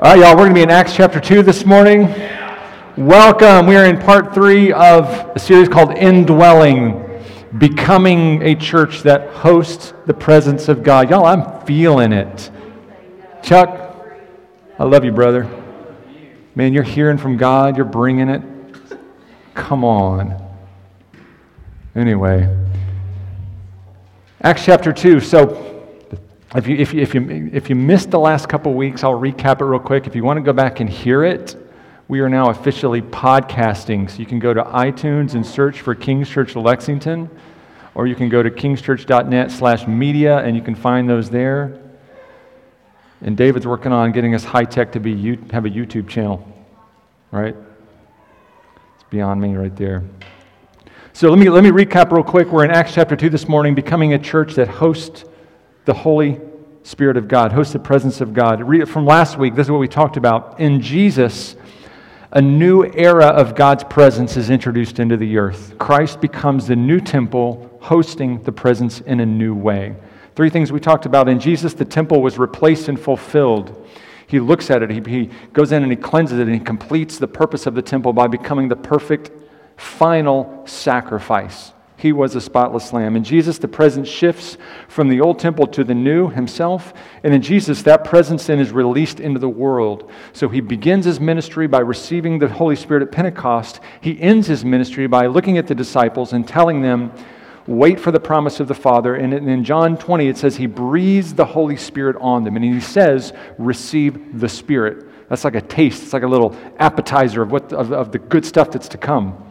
All right, y'all, we're going to be in Acts chapter 2 this morning. Welcome. We are in part three of a series called Indwelling, becoming a church that hosts the presence of God. Y'all, I'm feeling it. Chuck, I love you, brother. Man, you're hearing from God, you're bringing it. Come on. Anyway, Acts chapter 2. So, if you, if, you, if, you, if you missed the last couple weeks, I'll recap it real quick. If you want to go back and hear it, we are now officially podcasting. So you can go to iTunes and search for King's Church Lexington, or you can go to kingschurch.net slash media, and you can find those there. And David's working on getting us high tech to be have a YouTube channel, right? It's beyond me right there. So let me, let me recap real quick. We're in Acts chapter 2 this morning, becoming a church that hosts the Holy Spirit of God, host the presence of God. Read from last week. This is what we talked about. In Jesus, a new era of God's presence is introduced into the earth. Christ becomes the new temple, hosting the presence in a new way. Three things we talked about. In Jesus, the temple was replaced and fulfilled. He looks at it, he, he goes in and he cleanses it, and he completes the purpose of the temple by becoming the perfect final sacrifice. He was a spotless lamb. In Jesus, the presence shifts from the old temple to the new himself. And in Jesus, that presence then is released into the world. So he begins his ministry by receiving the Holy Spirit at Pentecost. He ends his ministry by looking at the disciples and telling them, wait for the promise of the Father. And in John 20, it says he breathes the Holy Spirit on them. And he says, receive the Spirit. That's like a taste, it's like a little appetizer of, what, of, of the good stuff that's to come.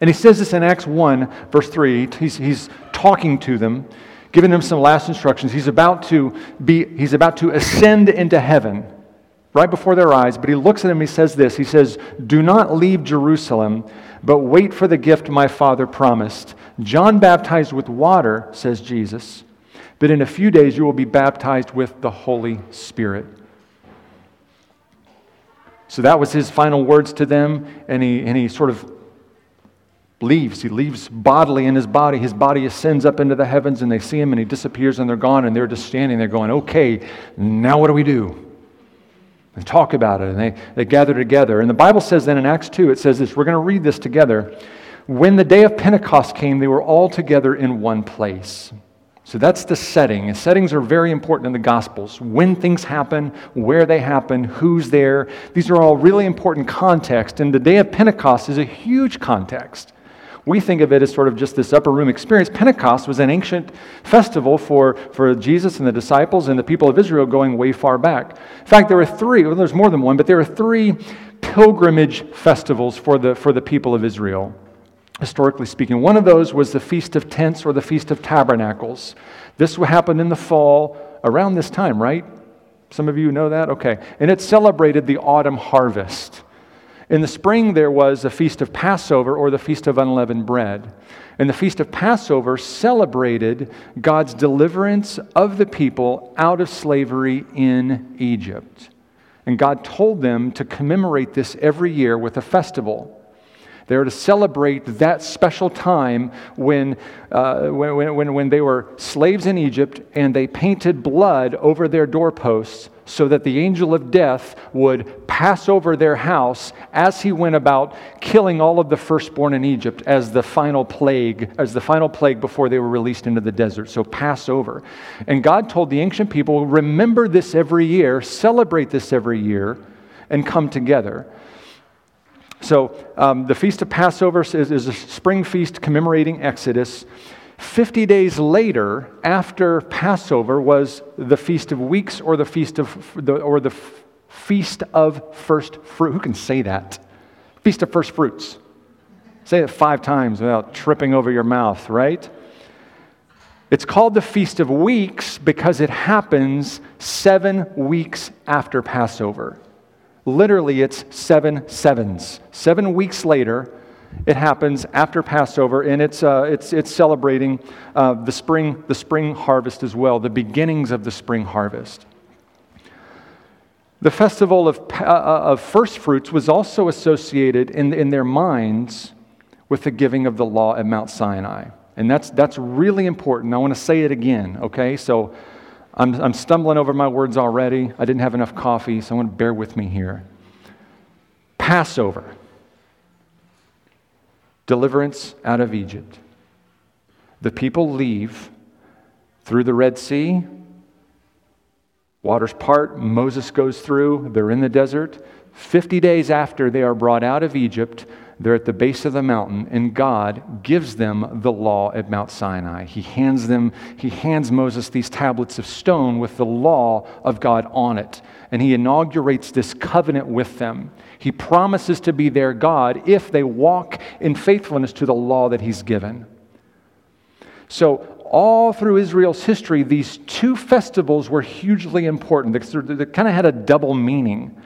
And he says this in Acts 1, verse 3. He's, he's talking to them, giving them some last instructions. He's about to be, he's about to ascend into heaven right before their eyes, but he looks at them and he says this. He says, Do not leave Jerusalem, but wait for the gift my father promised. John baptized with water, says Jesus, but in a few days you will be baptized with the Holy Spirit. So that was his final words to them, and he, and he sort of leaves. He leaves bodily in his body. His body ascends up into the heavens, and they see him, and he disappears, and they're gone, and they're just standing there going, Okay, now what do we do? They talk about it, and they, they gather together. And the Bible says then in Acts 2, it says this we're going to read this together. When the day of Pentecost came, they were all together in one place. So that's the setting. And settings are very important in the Gospels. When things happen, where they happen, who's there. These are all really important context. And the day of Pentecost is a huge context. We think of it as sort of just this upper room experience. Pentecost was an ancient festival for, for Jesus and the disciples and the people of Israel going way far back. In fact, there were three, well, there's more than one, but there are three pilgrimage festivals for the, for the people of Israel, historically speaking. One of those was the Feast of Tents or the Feast of Tabernacles. This happened in the fall around this time, right? Some of you know that? Okay. And it celebrated the autumn harvest. In the spring, there was a feast of Passover or the feast of unleavened bread. And the feast of Passover celebrated God's deliverance of the people out of slavery in Egypt. And God told them to commemorate this every year with a festival. They were to celebrate that special time when, uh, when, when, when they were slaves in Egypt and they painted blood over their doorposts so that the angel of death would pass over their house as he went about killing all of the firstborn in Egypt as the final plague, as the final plague before they were released into the desert. So Passover. And God told the ancient people, remember this every year, celebrate this every year, and come together. So um, the Feast of Passover is, is a spring feast commemorating Exodus. 50 days later, after Passover, was the Feast of Weeks or the Feast of, or the Feast of First Fruit. Who can say that? Feast of First Fruits. Say it five times without tripping over your mouth, right? It's called the Feast of Weeks because it happens seven weeks after Passover. Literally, it's seven sevens. Seven weeks later, it happens after Passover, and it's, uh, it's, it's celebrating uh, the, spring, the spring harvest as well, the beginnings of the spring harvest. The festival of, uh, uh, of first fruits was also associated in, in their minds with the giving of the law at Mount Sinai. And that's, that's really important. I want to say it again, okay? So I'm, I'm stumbling over my words already. I didn't have enough coffee, so I want to bear with me here. Passover, deliverance out of Egypt. The people leave through the Red Sea. Waters part, Moses goes through, they're in the desert. 50 days after they are brought out of Egypt, they're at the base of the mountain, and God gives them the law at Mount Sinai. He hands them, he hands Moses these tablets of stone with the law of God on it. And he inaugurates this covenant with them. He promises to be their God if they walk in faithfulness to the law that he's given. So, all through Israel's history, these two festivals were hugely important. They, they kind of had a double meaning.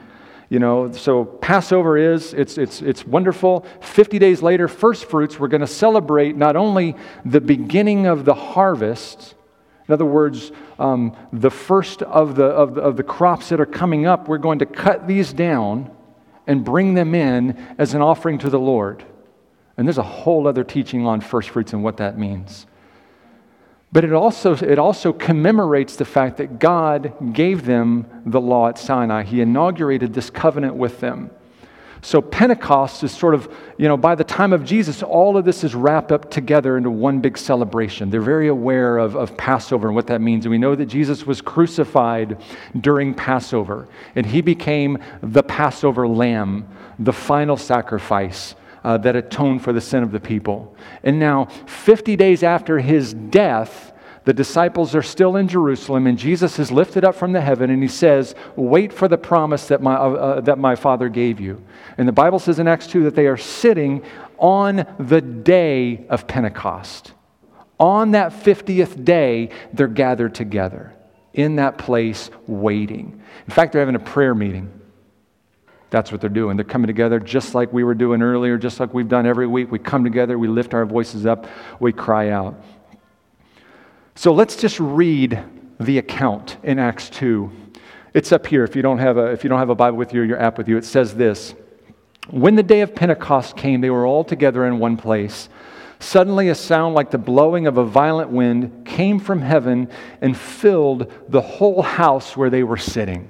You know, so Passover is, it's, it's, it's wonderful. 50 days later, first fruits, we're going to celebrate not only the beginning of the harvest, in other words, um, the first of the, of, the, of the crops that are coming up, we're going to cut these down and bring them in as an offering to the Lord. And there's a whole other teaching on first fruits and what that means. But it also, it also commemorates the fact that God gave them the law at Sinai. He inaugurated this covenant with them. So Pentecost is sort of, you know, by the time of Jesus, all of this is wrapped up together into one big celebration. They're very aware of, of Passover and what that means. And we know that Jesus was crucified during Passover, and he became the Passover lamb, the final sacrifice uh, that atoned for the sin of the people. And now, 50 days after his death, the disciples are still in Jerusalem, and Jesus is lifted up from the heaven, and he says, Wait for the promise that my, uh, uh that my Father gave you. And the Bible says in Acts 2 that they are sitting on the day of Pentecost. On that 50th day, they're gathered together in that place waiting. In fact, they're having a prayer meeting. That's what they're doing. They're coming together just like we were doing earlier, just like we've done every week. We come together, we lift our voices up, we cry out. So let's just read the account in Acts 2. It's up here if you don't have a, if you don't have a Bible with you or your app with you. It says this When the day of Pentecost came, they were all together in one place. Suddenly, a sound like the blowing of a violent wind came from heaven and filled the whole house where they were sitting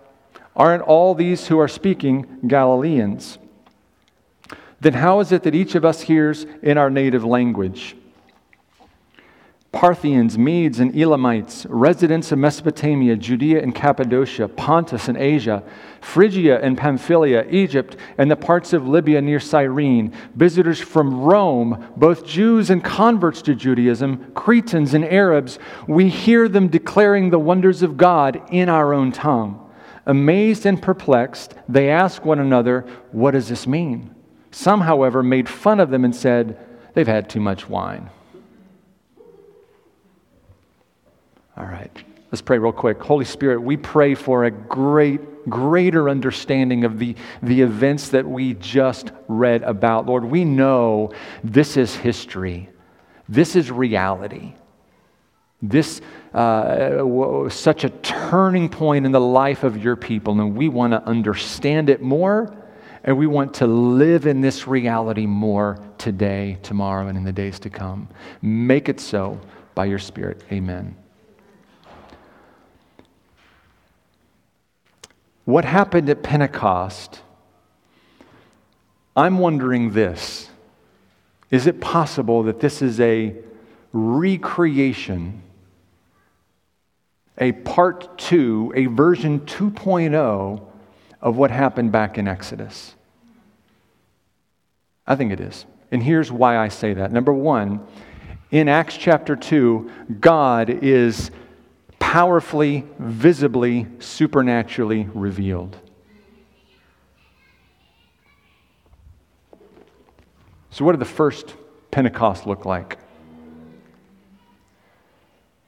Aren't all these who are speaking Galileans? Then how is it that each of us hears in our native language? Parthians, Medes, and Elamites, residents of Mesopotamia, Judea and Cappadocia, Pontus and Asia, Phrygia and Pamphylia, Egypt, and the parts of Libya near Cyrene, visitors from Rome, both Jews and converts to Judaism, Cretans and Arabs, we hear them declaring the wonders of God in our own tongue. Amazed and perplexed, they asked one another, What does this mean? Some, however, made fun of them and said, They've had too much wine. All right, let's pray real quick. Holy Spirit, we pray for a great, greater understanding of the, the events that we just read about. Lord, we know this is history, this is reality. This uh, such a turning point in the life of your people, and we want to understand it more, and we want to live in this reality more today, tomorrow, and in the days to come. Make it so by your Spirit. Amen. What happened at Pentecost? I'm wondering this. Is it possible that this is a recreation a part two, a version 2.0 of what happened back in Exodus? I think it is. And here's why I say that. Number one, in Acts chapter 2, God is powerfully, visibly, supernaturally revealed. So, what did the first Pentecost look like?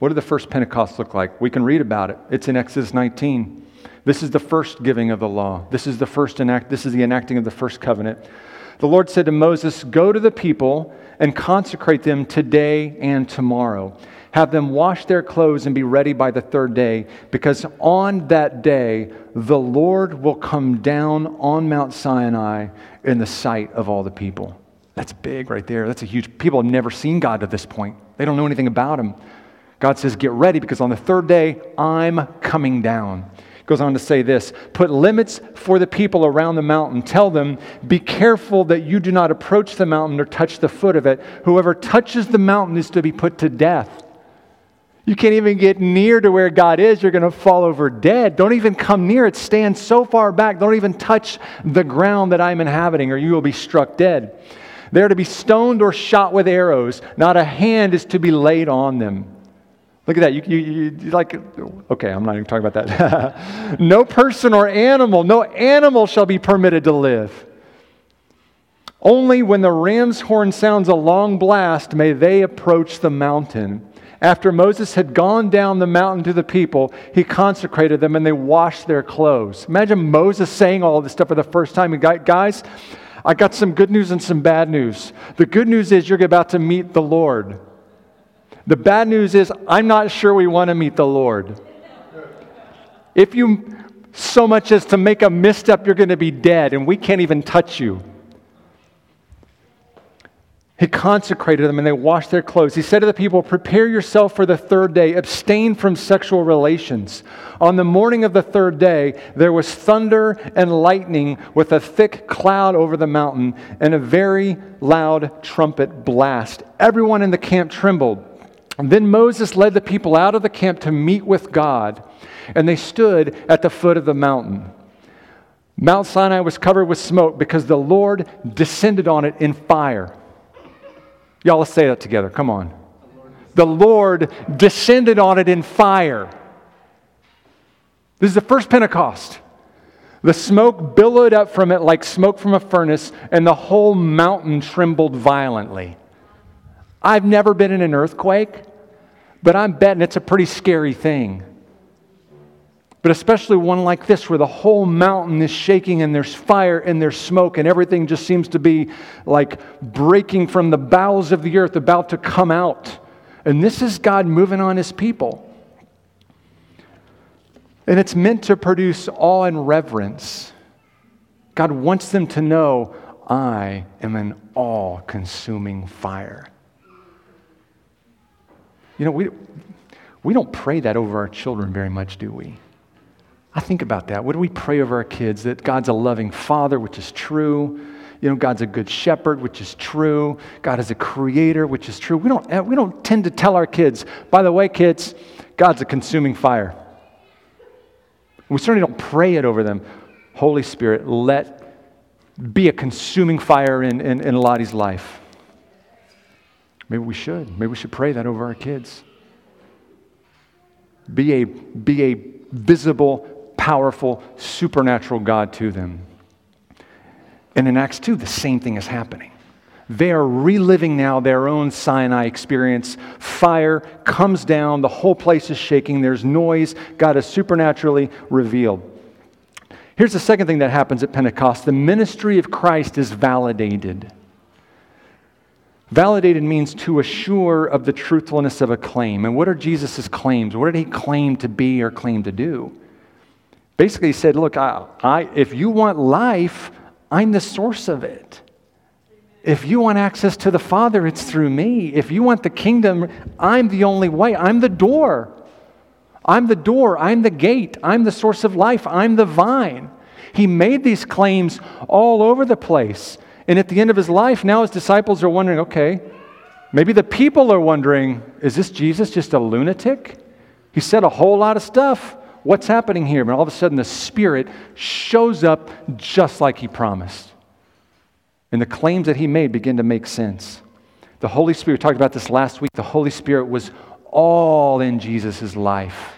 What did the first Pentecost look like? We can read about it. It's in Exodus 19. This is the first giving of the law. This is the first enact this is the enacting of the first covenant. The Lord said to Moses, "Go to the people and consecrate them today and tomorrow. Have them wash their clothes and be ready by the third day, because on that day the Lord will come down on Mount Sinai in the sight of all the people." That's big right there. That's a huge people have never seen God to this point. They don't know anything about him. God says, Get ready because on the third day, I'm coming down. Goes on to say this Put limits for the people around the mountain. Tell them, Be careful that you do not approach the mountain or touch the foot of it. Whoever touches the mountain is to be put to death. You can't even get near to where God is. You're going to fall over dead. Don't even come near it. Stand so far back. Don't even touch the ground that I'm inhabiting, or you will be struck dead. They are to be stoned or shot with arrows. Not a hand is to be laid on them. Look at that. You, you, you, like, okay, I'm not even talking about that. no person or animal, no animal shall be permitted to live. Only when the ram's horn sounds a long blast may they approach the mountain. After Moses had gone down the mountain to the people, he consecrated them and they washed their clothes. Imagine Moses saying all this stuff for the first time. Guys, I got some good news and some bad news. The good news is you're about to meet the Lord. The bad news is, I'm not sure we want to meet the Lord. If you so much as to make a misstep, you're going to be dead, and we can't even touch you. He consecrated them and they washed their clothes. He said to the people, Prepare yourself for the third day, abstain from sexual relations. On the morning of the third day, there was thunder and lightning with a thick cloud over the mountain and a very loud trumpet blast. Everyone in the camp trembled. And then Moses led the people out of the camp to meet with God, and they stood at the foot of the mountain. Mount Sinai was covered with smoke because the Lord descended on it in fire. Y'all, let's say that together. Come on. The Lord descended on it in fire. This is the first Pentecost. The smoke billowed up from it like smoke from a furnace, and the whole mountain trembled violently. I've never been in an earthquake, but I'm betting it's a pretty scary thing. But especially one like this, where the whole mountain is shaking and there's fire and there's smoke, and everything just seems to be like breaking from the bowels of the earth, about to come out. And this is God moving on his people. And it's meant to produce awe and reverence. God wants them to know, I am an all consuming fire. You know, we, we don't pray that over our children very much, do we? I think about that. What do we pray over our kids? That God's a loving father, which is true. You know, God's a good shepherd, which is true. God is a creator, which is true. We don't, eh, we don't tend to tell our kids, by the way, kids, God's a consuming fire. We certainly don't pray it over them. Holy Spirit, let be a consuming fire in, in, in Lottie's life. Maybe we should. Maybe we should pray that over our kids. Be a, be a visible, powerful, supernatural God to them. And in Acts 2, the same thing is happening. They are reliving now their own Sinai experience. Fire comes down, the whole place is shaking, there's noise, God is supernaturally revealed. Here's the second thing that happens at Pentecost the ministry of Christ is validated. Validated means to assure of the truthfulness of a claim. And what are Jesus' claims? What did he claim to be or claim to do? Basically, he said, Look, I, I, if you want life, I'm the source of it. If you want access to the Father, it's through me. If you want the kingdom, I'm the only way. I'm the door. I'm the door. I'm the gate. I'm the source of life. I'm the vine. He made these claims all over the place. And at the end of his life, now his disciples are wondering okay, maybe the people are wondering is this Jesus just a lunatic? He said a whole lot of stuff. What's happening here? But all of a sudden, the Spirit shows up just like he promised. And the claims that he made begin to make sense. The Holy Spirit, talked about this last week, the Holy Spirit was all in Jesus' life.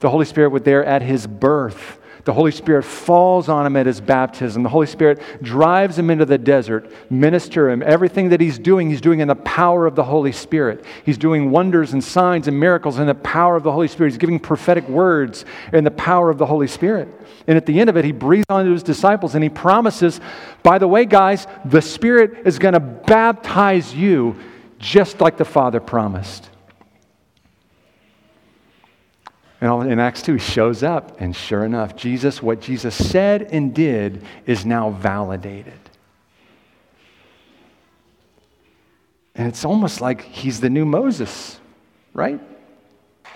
The Holy Spirit was there at his birth The Holy Spirit falls on him at his baptism. The Holy Spirit drives him into the desert, minister him. Everything that he's doing, he's doing in the power of the Holy Spirit. He's doing wonders and signs and miracles in the power of the Holy Spirit. He's giving prophetic words in the power of the Holy Spirit. And at the end of it, he breathes onto his disciples and he promises, by the way, guys, the Spirit is going to baptize you just like the Father promised. And in Acts 2, he shows up, and sure enough, Jesus, what Jesus said and did is now validated. And it's almost like he's the new Moses, right?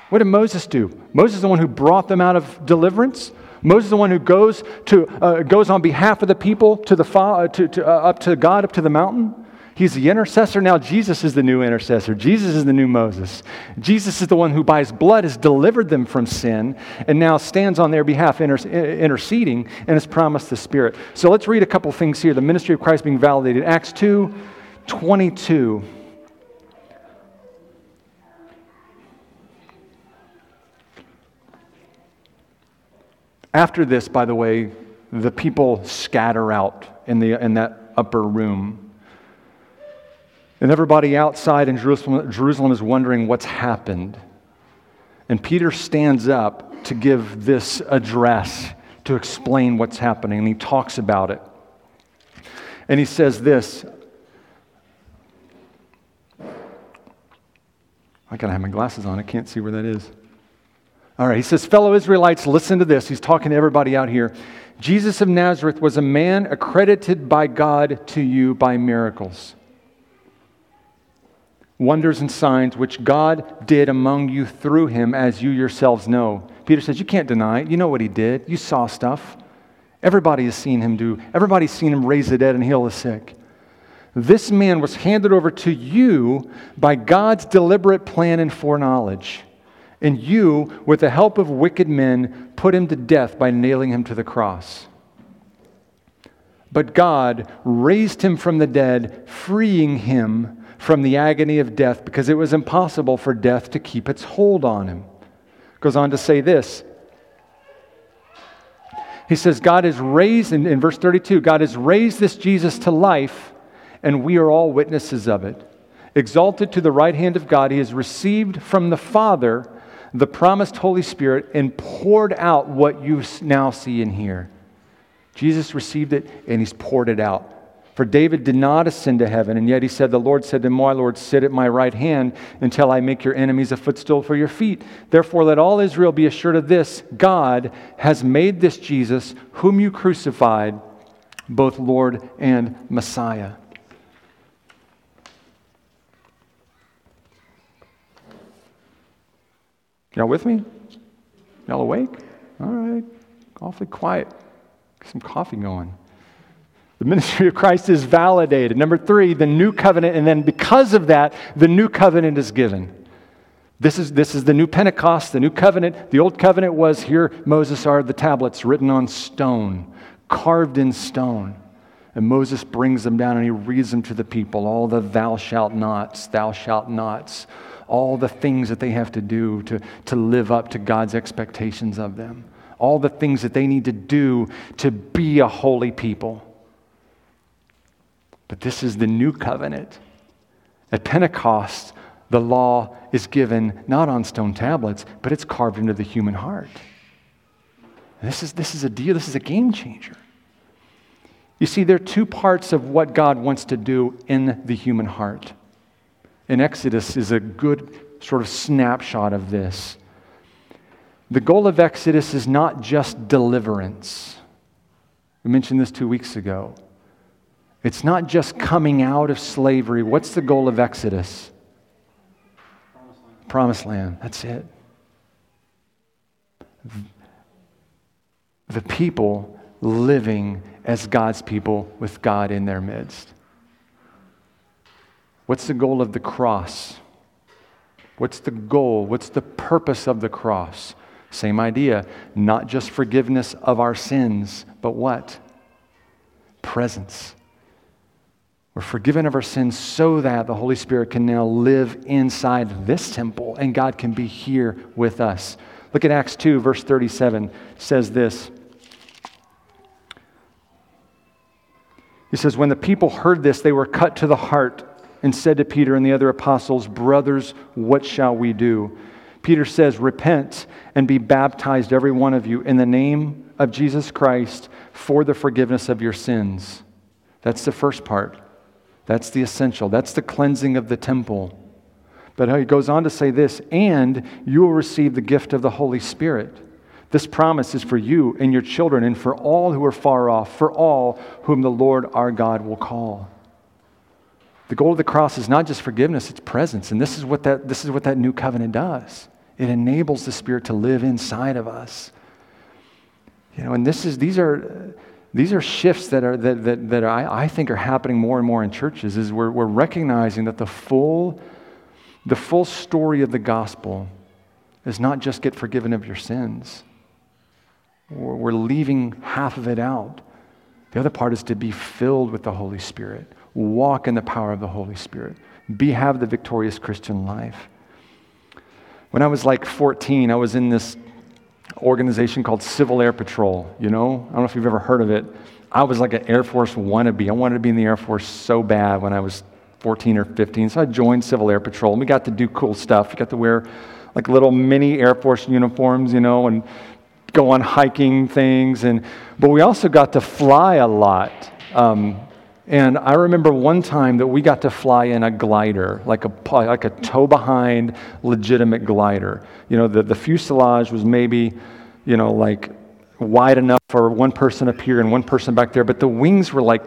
What did Moses do? Moses is the one who brought them out of deliverance. Moses is the one who goes, to, uh, goes on behalf of the people to the, uh, to, to, uh, up to God, up to the mountain. He's the intercessor. Now, Jesus is the new intercessor. Jesus is the new Moses. Jesus is the one who, by his blood, has delivered them from sin and now stands on their behalf, inter- interceding, and has promised the Spirit. So let's read a couple things here. The ministry of Christ being validated. Acts 2 22. After this, by the way, the people scatter out in, the, in that upper room. And everybody outside in Jerusalem, Jerusalem is wondering what's happened. And Peter stands up to give this address to explain what's happening, and he talks about it. And he says this I gotta have my glasses on, I can't see where that is. All right, he says, Fellow Israelites, listen to this. He's talking to everybody out here. Jesus of Nazareth was a man accredited by God to you by miracles wonders and signs which God did among you through him, as you yourselves know. Peter says, You can't deny it. You know what he did. You saw stuff. Everybody has seen him do, everybody's seen him raise the dead and heal the sick. This man was handed over to you by God's deliberate plan and foreknowledge. And you, with the help of wicked men, put him to death by nailing him to the cross. But God raised him from the dead, freeing him from the agony of death because it was impossible for death to keep its hold on him. Goes on to say this. He says, God has raised, in, in verse 32, God has raised this Jesus to life, and we are all witnesses of it. Exalted to the right hand of God, he has received from the Father the promised Holy Spirit and poured out what you now see and hear. Jesus received it and he's poured it out. For David did not ascend to heaven, and yet he said, The Lord said to my Lord, Sit at my right hand until I make your enemies a footstool for your feet. Therefore, let all Israel be assured of this God has made this Jesus, whom you crucified, both Lord and Messiah. Y'all with me? Y'all awake? All right. Awfully quiet. Get some coffee going. The ministry of Christ is validated. Number three, the new covenant, and then because of that, the new covenant is given. This is, this is the new Pentecost, the new covenant. The old covenant was here, Moses are the tablets written on stone, carved in stone. And Moses brings them down and he reads them to the people all the thou shalt nots, thou shalt nots, all the things that they have to do to, to live up to God's expectations of them, all the things that they need to do to be a holy people. But this is the new covenant. At Pentecost, the law is given not on stone tablets, but it's carved into the human heart. This is, this is a deal, this is a game changer. You see, there are two parts of what God wants to do in the human heart. And Exodus is a good sort of snapshot of this. The goal of Exodus is not just deliverance. We mentioned this two weeks ago. It's not just coming out of slavery. What's the goal of Exodus? Promised land. Promised land. That's it. The people living as God's people with God in their midst. What's the goal of the cross? What's the goal? What's the purpose of the cross? Same idea. Not just forgiveness of our sins, but what? Presence. We're forgiven of our sins so that the Holy Spirit can now live inside this temple and God can be here with us. Look at Acts 2, verse 37 says this. He says, When the people heard this, they were cut to the heart and said to Peter and the other apostles, Brothers, what shall we do? Peter says, Repent and be baptized, every one of you, in the name of Jesus Christ for the forgiveness of your sins. That's the first part. That's the essential. That's the cleansing of the temple. But he goes on to say this, and you will receive the gift of the Holy Spirit. This promise is for you and your children and for all who are far off, for all whom the Lord our God will call. The goal of the cross is not just forgiveness, it's presence. And this is what that, this is what that new covenant does. It enables the Spirit to live inside of us. You know, and this is, these are, these are shifts that, are, that, that, that I, I think are happening more and more in churches is we're, we're recognizing that the full, the full story of the gospel is not just get forgiven of your sins. We're leaving half of it out. The other part is to be filled with the Holy Spirit, walk in the power of the Holy Spirit, be have the victorious Christian life. When I was like 14, I was in this organization called Civil Air Patrol. You know, I don't know if you've ever heard of it. I was like an Air Force wannabe. I wanted to be in the Air Force so bad when I was 14 or 15. So I joined Civil Air Patrol, and we got to do cool stuff. We got to wear like little mini Air Force uniforms, you know, and go on hiking things. And, but we also got to fly a lot. Um, and I remember one time that we got to fly in a glider, like a, like a tow behind legitimate glider. You know, the, the fuselage was maybe, you know, like wide enough for one person up here and one person back there, but the wings were like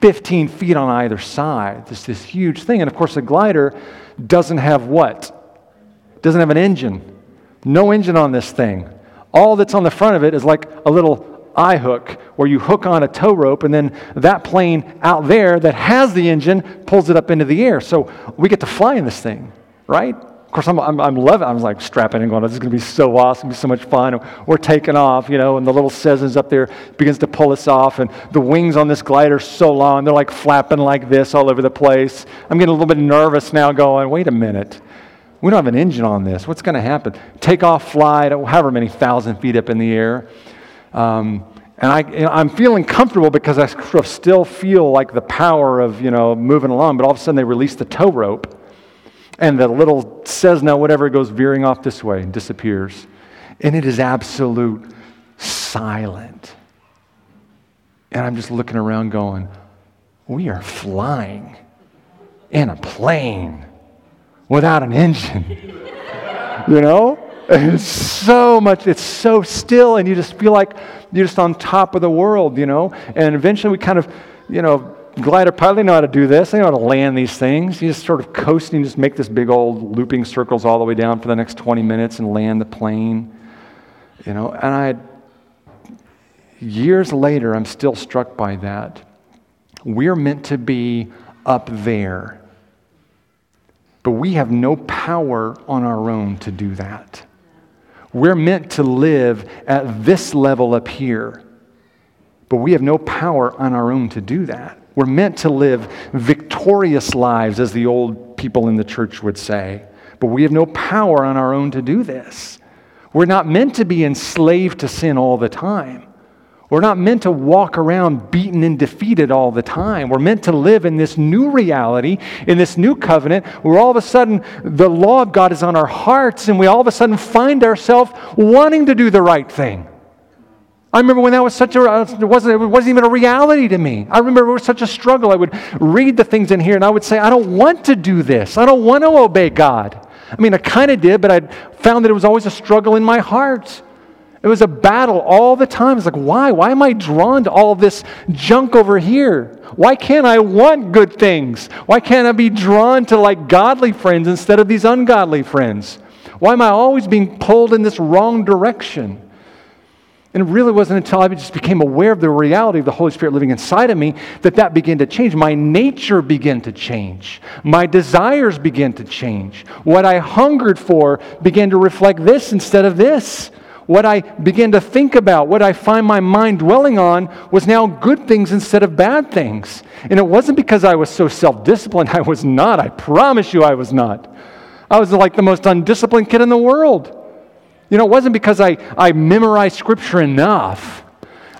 15 feet on either side. This, this huge thing. And of course, the glider doesn't have what? Doesn't have an engine. No engine on this thing. All that's on the front of it is like a little eye hook where you hook on a tow rope and then that plane out there that has the engine pulls it up into the air. So we get to fly in this thing, right? Of course, I'm, I'm, I'm loving I'm like strapping and going, this is going to be so awesome, be so much fun. We're taking off, you know, and the little Cessna's up there begins to pull us off, and the wings on this glider are so long, they're like flapping like this all over the place. I'm getting a little bit nervous now, going, wait a minute. We don't have an engine on this. What's going to happen? Take off, fly, however many thousand feet up in the air. Um, and I, am feeling comfortable because I sort of still feel like the power of, you know, moving along. But all of a sudden they release the tow rope. And the little Cessna, whatever, goes veering off this way and disappears. And it is absolute silent. And I'm just looking around going, we are flying in a plane without an engine. you know? It's so much, it's so still, and you just feel like you're just on top of the world, you know? And eventually we kind of, you know, glider pilot, they know how to do this. They know how to land these things. You just sort of coast and just make this big old looping circles all the way down for the next 20 minutes and land the plane. You know, and I, years later, I'm still struck by that. We're meant to be up there but we have no power on our own to do that. We're meant to live at this level up here, but we have no power on our own to do that. We're meant to live victorious lives, as the old people in the church would say, but we have no power on our own to do this. We're not meant to be enslaved to sin all the time. We're not meant to walk around beaten and defeated all the time. We're meant to live in this new reality, in this new covenant, where all of a sudden the law of God is on our hearts and we all of a sudden find ourselves wanting to do the right thing. I remember when that was such a, uh, it wasn't, it wasn't even a reality to me. I remember it was such a struggle. I would read the things in here and I would say, I don't want to do this. I don't want to obey God. I mean, I kind of did, but I found that it was always a struggle in my heart. It was a battle all the time. It's like, why? Why am I drawn to all this junk over here? Why can't I want good things? Why can't I be drawn to like godly friends instead of these ungodly friends? Why am I always being pulled in this wrong direction? And it really wasn't until I just became aware of the reality of the Holy Spirit living inside of me that that began to change. My nature began to change. My desires began to change. What I hungered for began to reflect this instead of this what I began to think about, what I find my mind dwelling on, was now good things instead of bad things. And it wasn't because I was so self disciplined. I was not. I promise you, I was not. I was like the most undisciplined kid in the world. You know, it wasn't because I, I memorized scripture enough.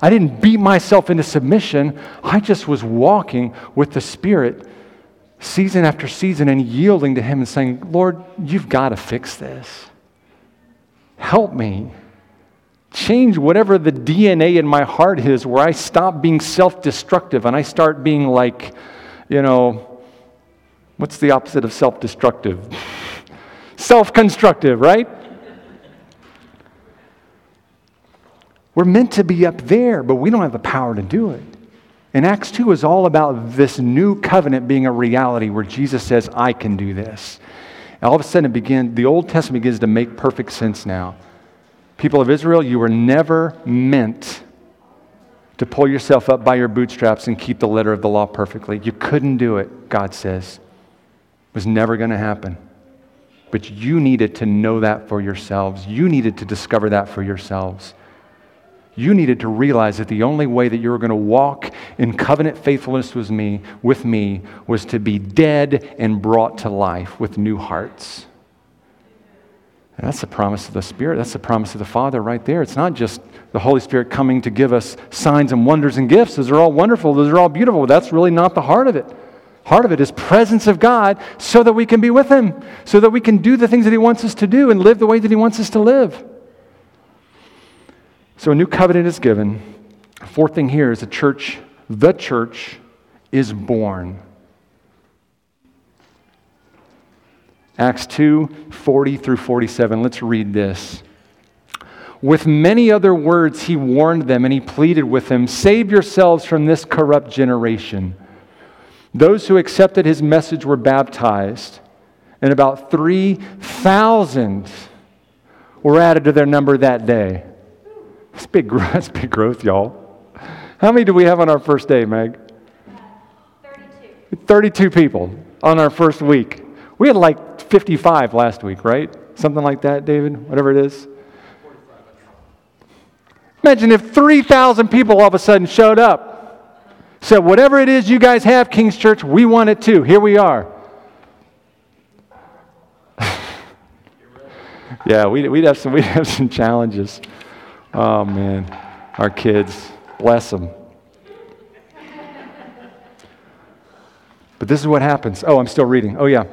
I didn't beat myself into submission. I just was walking with the Spirit season after season and yielding to Him and saying, Lord, you've got to fix this. Help me. Change whatever the DNA in my heart is where I stop being self destructive and I start being like, you know, what's the opposite of self destructive? self constructive, right? We're meant to be up there, but we don't have the power to do it. And Acts 2 is all about this new covenant being a reality where Jesus says, I can do this. And all of a sudden, it begins, the Old Testament begins to make perfect sense now. People of Israel, you were never meant to pull yourself up by your bootstraps and keep the letter of the law perfectly. You couldn't do it, God says. It was never going to happen. But you needed to know that for yourselves. You needed to discover that for yourselves you needed to realize that the only way that you were going to walk in covenant faithfulness with me, with me was to be dead and brought to life with new hearts. And that's the promise of the Spirit. That's the promise of the Father right there. It's not just the Holy Spirit coming to give us signs and wonders and gifts. Those are all wonderful. Those are all beautiful. That's really not the heart of it. Heart of it is presence of God so that we can be with Him, so that we can do the things that He wants us to do and live the way that He wants us to live. So a new covenant is given. Fourth thing here is the church, the church is born. Acts 2 40 through 47. Let's read this. With many other words, he warned them and he pleaded with them Save yourselves from this corrupt generation. Those who accepted his message were baptized, and about 3,000 were added to their number that day. That's big, that's big growth, y'all. How many do we have on our first day, Meg? 32. 32 people on our first week. We had like 55 last week, right? Something like that, David? Whatever it is. Imagine if 3,000 people all of a sudden showed up. Said, whatever it is you guys have, King's Church, we want it too. Here we are. yeah, we'd, we'd, have some, we'd have some challenges. Oh, man. Our kids, bless them. But this is what happens. Oh, I'm still reading. Oh, yeah.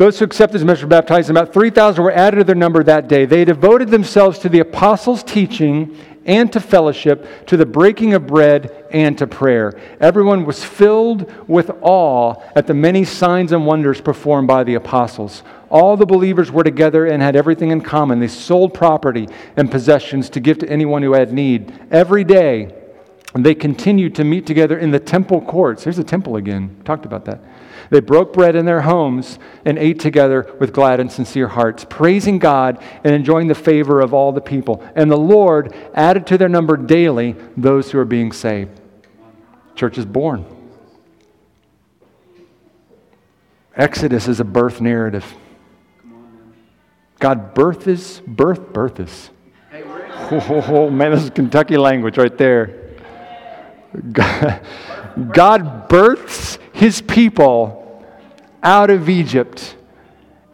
Those who accepted his message were baptized, about 3,000 were added to their number that day. They devoted themselves to the apostles' teaching and to fellowship, to the breaking of bread and to prayer. Everyone was filled with awe at the many signs and wonders performed by the apostles. All the believers were together and had everything in common. They sold property and possessions to give to anyone who had need. Every day, they continued to meet together in the temple courts. There's the temple again. Talked about that. They broke bread in their homes and ate together with glad and sincere hearts, praising God and enjoying the favor of all the people. And the Lord added to their number daily those who are being saved. Church is born. Exodus is a birth narrative. God births, birth, births. Oh, oh, man, this is Kentucky language right there. God, God births his people out of Egypt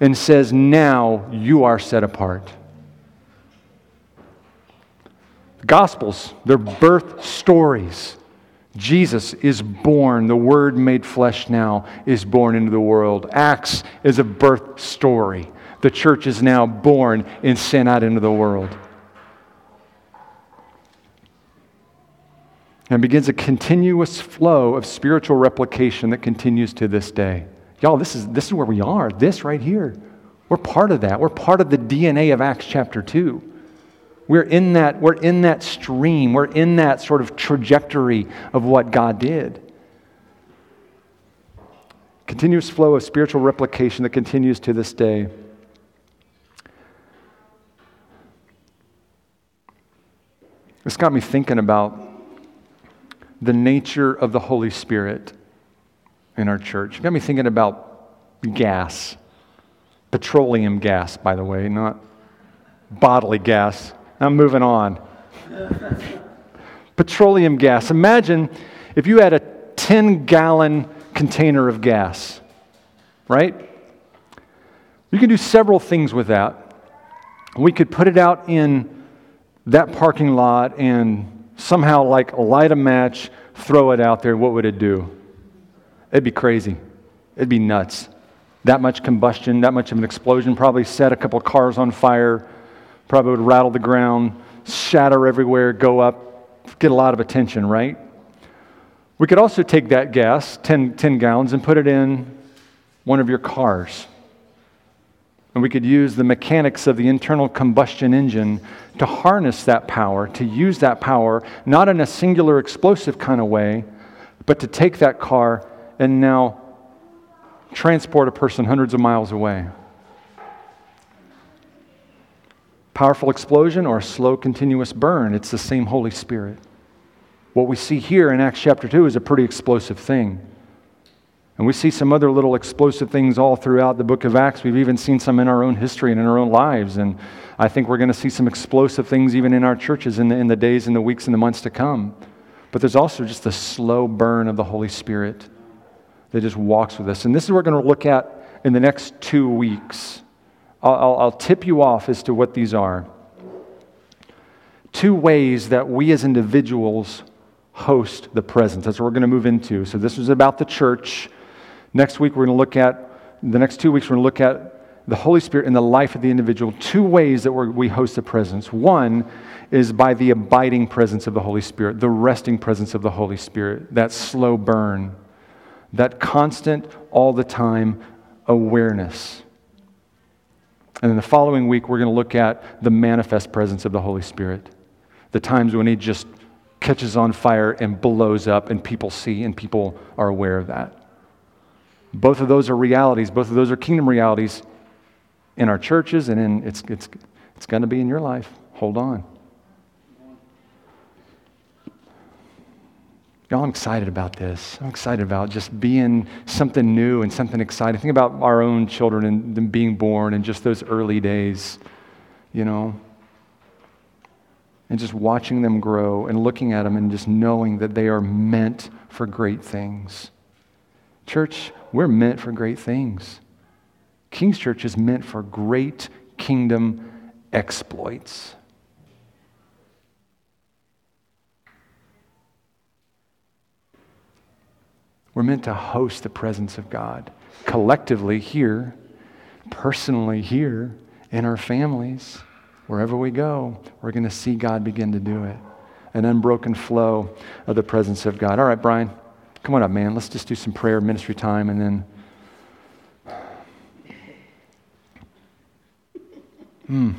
and says, Now you are set apart. The Gospels, they're birth stories. Jesus is born. The Word made flesh now is born into the world. Acts is a birth story the church is now born and sent out into the world. And begins a continuous flow of spiritual replication that continues to this day. Y'all, this is, this is where we are. This right here. We're part of that. We're part of the DNA of Acts chapter 2. We're in that, we're in that stream. We're in that sort of trajectory of what God did. Continuous flow of spiritual replication that continues to this day. This got me thinking about the nature of the Holy Spirit in our church. It got me thinking about gas, petroleum gas, by the way, not bodily gas. I'm moving on. petroleum gas. Imagine if you had a 10 gallon container of gas, right? You can do several things with that. We could put it out in that parking lot and somehow like light a match, throw it out there, what would it do? It'd be crazy. It'd be nuts. That much combustion, that much of an explosion, probably set a couple cars on fire, probably would rattle the ground, shatter everywhere, go up, get a lot of attention, right? We could also take that gas, 10, 10 gallons, and put it in one of your cars. And we could use the mechanics of the internal combustion engine to harness that power, to use that power, not in a singular explosive kind of way, but to take that car and now transport a person hundreds of miles away. Powerful explosion or a slow, continuous burn, it's the same Holy Spirit. What we see here in Acts chapter 2 is a pretty explosive thing. And we see some other little explosive things all throughout the book of Acts. We've even seen some in our own history and in our own lives. And I think we're going to see some explosive things even in our churches in the, in the days and the weeks and the months to come. But there's also just the slow burn of the Holy Spirit that just walks with us. And this is what we're going to look at in the next two weeks. I'll, I'll, I'll tip you off as to what these are. Two ways that we as individuals host the presence. That's what we're going to move into. So this is about the church. Next week, we're going to look at, the next two weeks, we're going to look at the Holy Spirit in the life of the individual. Two ways that we host the presence. One is by the abiding presence of the Holy Spirit, the resting presence of the Holy Spirit, that slow burn, that constant, all the time awareness. And then the following week, we're going to look at the manifest presence of the Holy Spirit, the times when He just catches on fire and blows up, and people see and people are aware of that. Both of those are realities. Both of those are kingdom realities in our churches and in it's, it's, it's going to be in your life. Hold on. Y'all, I'm excited about this. I'm excited about just being something new and something exciting. Think about our own children and them being born and just those early days, you know, and just watching them grow and looking at them and just knowing that they are meant for great things. Church, we're meant for great things. King's Church is meant for great kingdom exploits. We're meant to host the presence of God collectively here, personally here, in our families, wherever we go. We're going to see God begin to do it. An unbroken flow of the presence of God. All right, Brian. Come on up, man. Let's just do some prayer, ministry time, and then. Hmm.